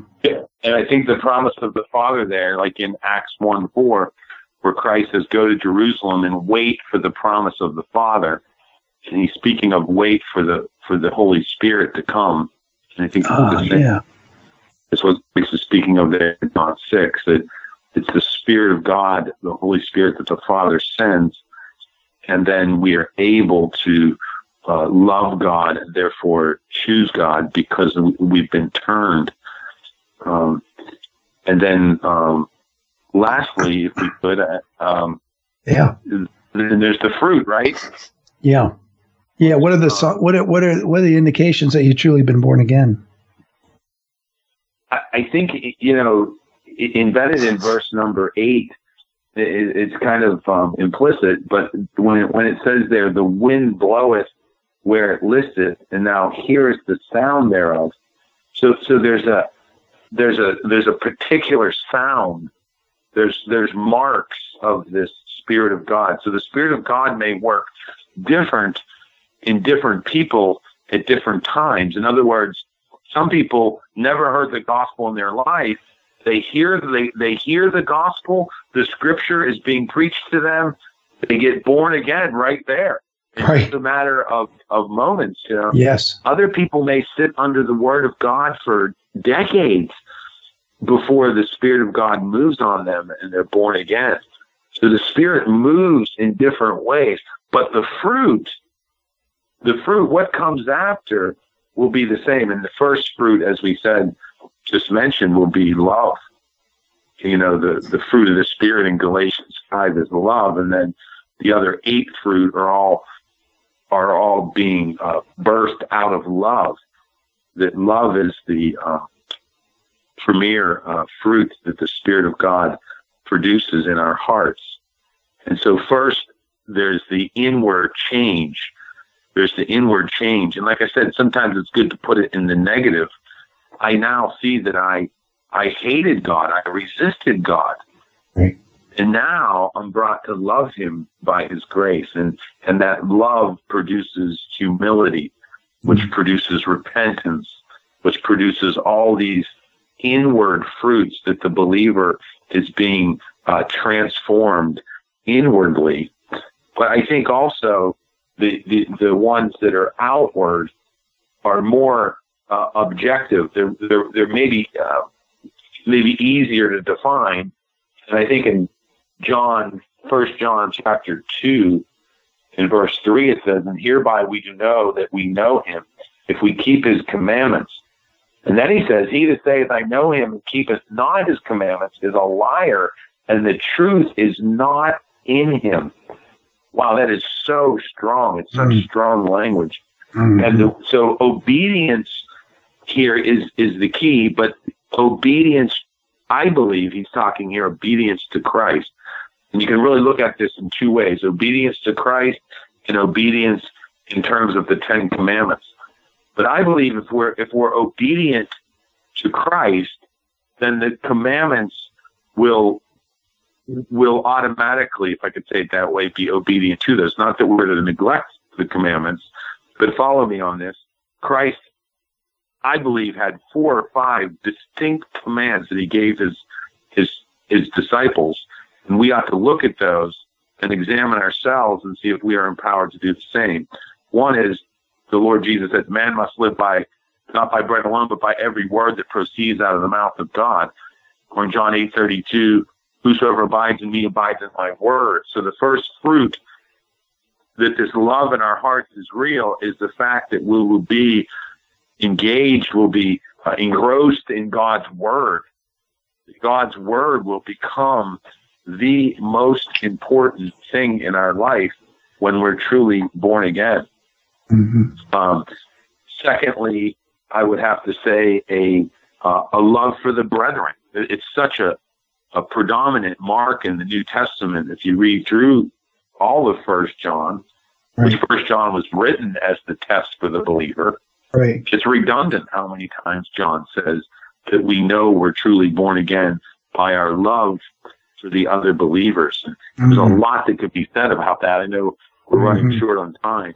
And I think the promise of the Father there, like in Acts 1 4, where Christ says, Go to Jerusalem and wait for the promise of the Father. And he's speaking of wait for the for the Holy Spirit to come. And I think the
yeah,
that's what Christ is speaking of there in John 6, that it's the Spirit of God, the Holy Spirit that the Father sends. And then we are able to uh, love God and therefore choose God because we've been turned. Um, and then, um, lastly, if we could, uh, um,
yeah,
then there's the fruit, right?
yeah, yeah. What are the what are, what are what are the indications that you've truly been born again?
I, I think you know embedded in verse number eight. It's kind of um, implicit, but when it, when it says there, the wind bloweth where it listeth, and now hearest the sound thereof. So so there's a there's a there's a particular sound. There's there's marks of this Spirit of God. So the Spirit of God may work different in different people at different times. In other words, some people never heard the gospel in their life. They hear they they hear the gospel. The scripture is being preached to them. They get born again right there. It's
Right.
a matter of of moments. You know.
Yes,
Other people may sit under the word of God for decades before the Spirit of God moves on them and they're born again. So the Spirit moves in different ways, but the fruit, the fruit, what comes after will be the same. And the first fruit, as we said, just mentioned, will be love. You know, the, the fruit of the Spirit in Galatians 5 is love. And then the other eight fruit are all are all being uh, birthed out of love. That love is the uh, premier uh, fruit that the Spirit of God produces in our hearts. And so, first, there's the inward change. There's the inward change. And like I said, sometimes it's good to put it in the negative. I now see that I I hated God. I resisted God.
Right.
And now I'm brought to love him by his grace. And, and that love produces humility, which produces repentance, which produces all these inward fruits that the believer is being uh, transformed inwardly. But I think also the, the, the ones that are outward are more uh, objective. They're, they're, they're maybe, uh, maybe easier to define. And I think in John, First John chapter two, in verse three, it says, "And hereby we do know that we know Him, if we keep His commandments." And then he says, "He that saith, I know Him, and keepeth not His commandments, is a liar, and the truth is not in him." Wow, that is so strong. It's such
Mm.
strong language.
Mhm.
And the, so obedience here is is the key, but obedience, I believe he's talking here obedience to Christ. And you can really look at this in two ways: obedience to Christ and obedience in terms of the Ten Commandments. But I believe if we're if we're obedient to Christ, then the commandments will will automatically, if I could say it that way, be obedient to those. Not that we're to neglect the commandments, but follow me on this. Christ, I believe, had four or five distinct commands that he gave his his his disciples, and we ought to look at those and examine ourselves and see if we are empowered to do the same. One is the Lord Jesus said, "Man must live by not by bread alone, but by every word that proceeds out of the mouth of God." Or in John eight thirty two, "Whosoever abides in me abides in my word." So the first fruit that this love in our hearts is real is the fact that we will be engaged, will be uh, engrossed in God's word. God's word will become the most important thing in our life when we're truly born again. Mm-hmm. Um, secondly, I would have to say a uh, a love for the brethren. It's such a a predominant mark in the New Testament. If you read through all of First John, right. which First John was written as the test for the believer,
right.
it's redundant how many times John says that we know we're truly born again by our love for the other believers. Mm-hmm. There's a mm-hmm. lot that could be said about that. I know we're mm-hmm. running short on time,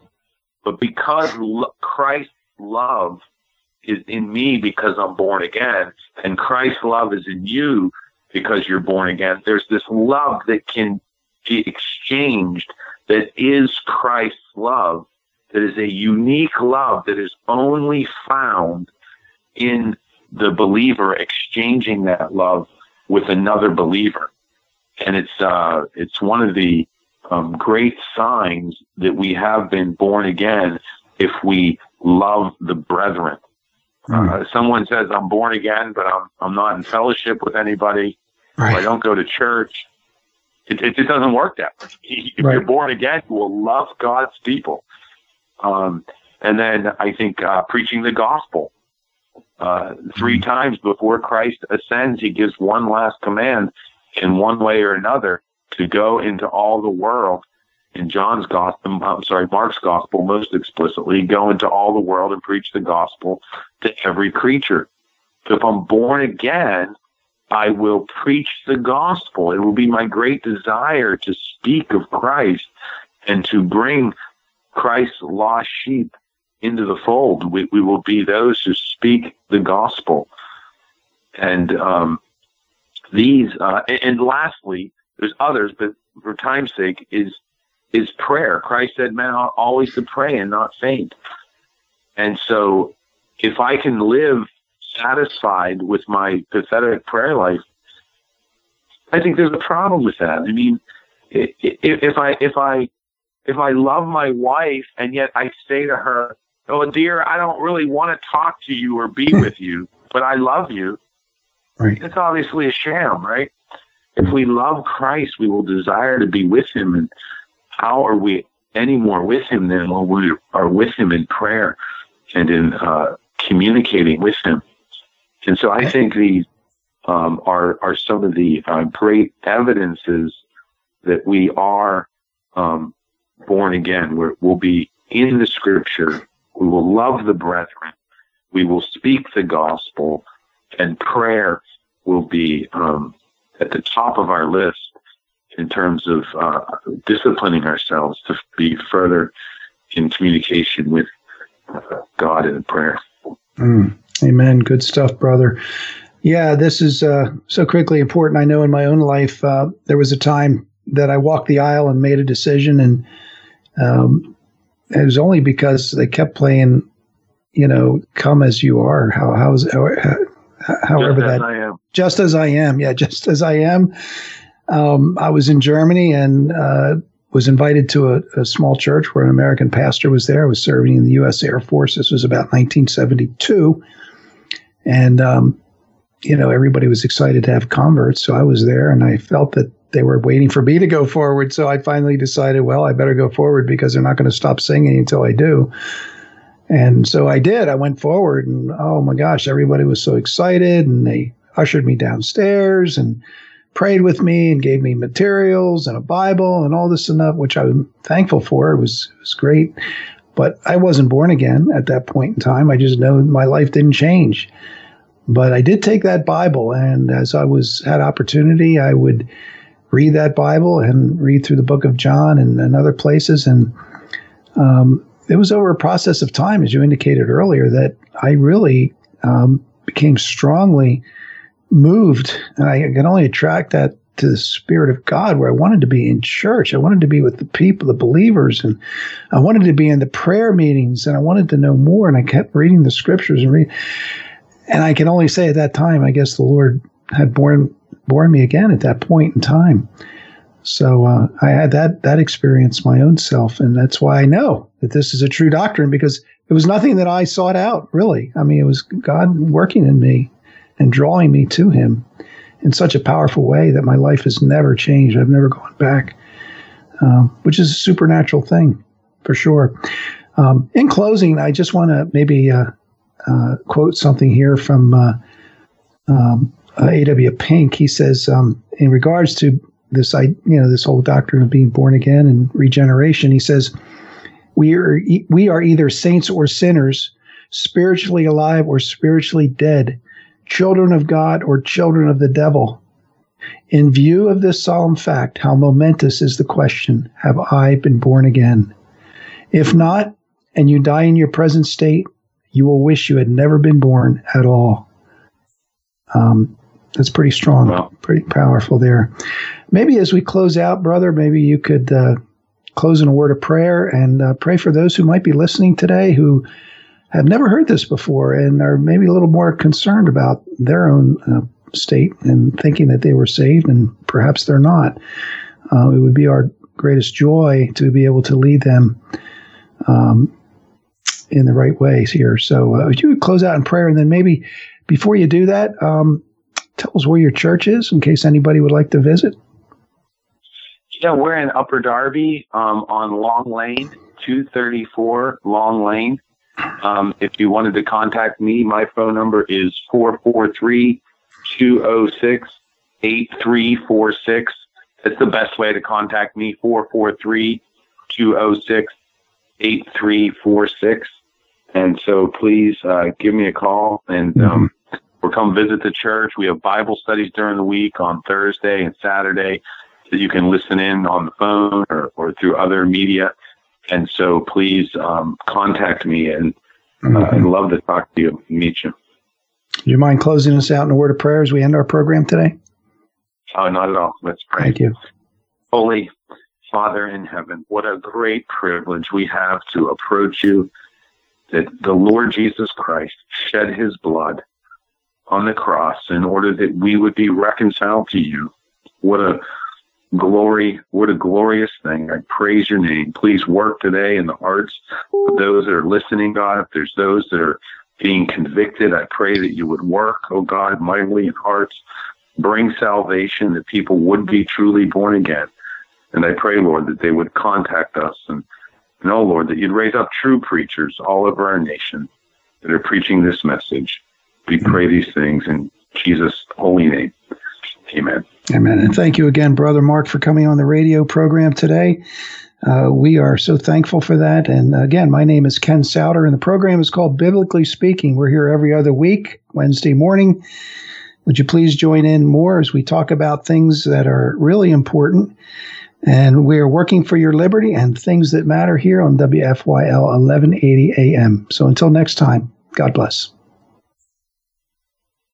but because lo- Christ's love is in me because I'm born again, and Christ's love is in you because you're born again, there's this love that can be exchanged that is Christ's love, that is a unique love that is only found in the believer exchanging that love with another believer and it's uh, it's one of the um, great signs that we have been born again if we love the brethren. Mm. Uh, someone says I'm born again, but I'm I'm not in fellowship with anybody. Right. I don't go to church. It, it, it doesn't work that way. If right. you're born again, you will love God's people. Um, and then I think uh, preaching the gospel. Uh, three mm. times before Christ ascends, he gives one last command in one way or another to go into all the world in John's gospel, I'm sorry, Mark's gospel most explicitly, go into all the world and preach the gospel to every creature. So if I'm born again, I will preach the gospel. It will be my great desire to speak of Christ and to bring Christ's lost sheep into the fold. We, we will be those who speak the gospel. And um, these, uh, and, and lastly, there's others, but for time's sake, is is prayer. Christ said, "Man, ought always to pray and not faint." And so, if I can live satisfied with my pathetic prayer life, I think there's a problem with that. I mean, if, if I if I if I love my wife and yet I say to her, "Oh, dear, I don't really want to talk to you or be with you, but I love you,"
Right.
It's obviously a sham, right? If we love Christ, we will desire to be with Him. And how are we any more with Him than when we are with Him in prayer and in uh, communicating with Him? And so I think these um, are are some of the uh, great evidences that we are um, born again. we will be in the Scripture. We will love the brethren. We will speak the gospel, and prayer will be um, at the top of our list in terms of uh, disciplining ourselves to be further in communication with uh, God in prayer.
Mm, amen. Good stuff, brother. Yeah, this is uh, so critically important. I know in my own life, uh, there was a time that I walked the aisle and made a decision, and um, it was only because they kept playing, you know, "Come as you are." How how's how, however
just
that just as I am, yeah, just as I am. Um, I was in Germany and uh, was invited to a, a, small church where an American pastor was there. I was serving in the U.S. Air Force. This was about 1972, and um, you know everybody was excited to have converts, so I was there, and I felt that they were waiting for me to go forward. So I finally decided, well, I better go forward because they're not going to stop singing until I do. And so I did. I went forward, and oh my gosh, everybody was so excited, and they ushered me downstairs and prayed with me and gave me materials and a Bible and all this and that, which I'm thankful for. It was it was great, but I wasn't born again at that point in time. I just know my life didn't change. but I did take that Bible, and as I was had opportunity, I would read that Bible and read through the Book of John and, and other places, and um, it was over a process of time, as you indicated earlier, that I really um, became strongly moved, and I can only attract that to the Spirit of God, where I wanted to be in church. I wanted to be with the people, the believers, and I wanted to be in the prayer meetings, and I wanted to know more. And I kept reading the scriptures and read. And I can only say at that time, I guess the Lord had born born me again at that point in time. So uh, I had that that experience my own self, and that's why I know that this is a true doctrine because it was nothing that I sought out. Really, I mean, it was God working in me and drawing me to Him in such a powerful way that my life has never changed. I've never gone back, um, which is a supernatural thing for sure. Um, in closing, I just want to maybe uh, uh, quote something here from uh, um, A.W. Pink. He says, um, in regards to this, I you know, this whole doctrine of being born again and regeneration, he says, we are we are either saints or sinners, spiritually alive or spiritually dead children of God or children of the devil. In view of this solemn fact, how momentous is the question Have I been born again? If not, and you die in your present state, you will wish you had never been born at all. Um, that's pretty strong, wow. pretty powerful there. Maybe as we close out, brother, maybe you could uh, close in a word of prayer and uh, pray for those who might be listening today who have never heard this before and are maybe a little more concerned about their own uh, state and thinking that they were saved and perhaps they're not. Uh, it would be our greatest joy to be able to lead them um, in the right ways here. So, uh, would you close out in prayer and then maybe before you do that, um, tell us where your church is in case anybody would like to visit?
Yeah, we're in Upper Darby um, on Long Lane, 234 Long Lane. Um, if you wanted to contact me, my phone number is 443 206 8346. That's the best way to contact me 443 206 8346. And so please uh, give me a call and mm-hmm. um, or come visit the church. We have Bible studies during the week on Thursday and Saturday that you can listen in on the phone or, or through other media. And so please um, contact me, and uh, mm-hmm. I'd love to talk to you, and meet you.
Do you mind closing us out in a word of prayer as we end our program today?
Oh, not at all. Let's pray.
Thank you.
Holy Father in heaven, what a great privilege we have to approach you that the Lord Jesus Christ shed his blood on the cross in order that we would be reconciled to you. What a glory. What a glorious thing. I praise your name. Please work today in the hearts of those that are listening, God. If there's those that are being convicted, I pray that you would work, oh God, mightily in hearts. Bring salvation that people would be truly born again. And I pray, Lord, that they would contact us and know, Lord, that you'd raise up true preachers all over our nation that are preaching this message. We pray these things in Jesus' holy name. Amen.
Amen. And thank you again, Brother Mark, for coming on the radio program today. Uh, we are so thankful for that. And again, my name is Ken Souter, and the program is called Biblically Speaking. We're here every other week, Wednesday morning. Would you please join in more as we talk about things that are really important? And we are working for your liberty and things that matter here on WFYL 1180 AM. So until next time, God bless.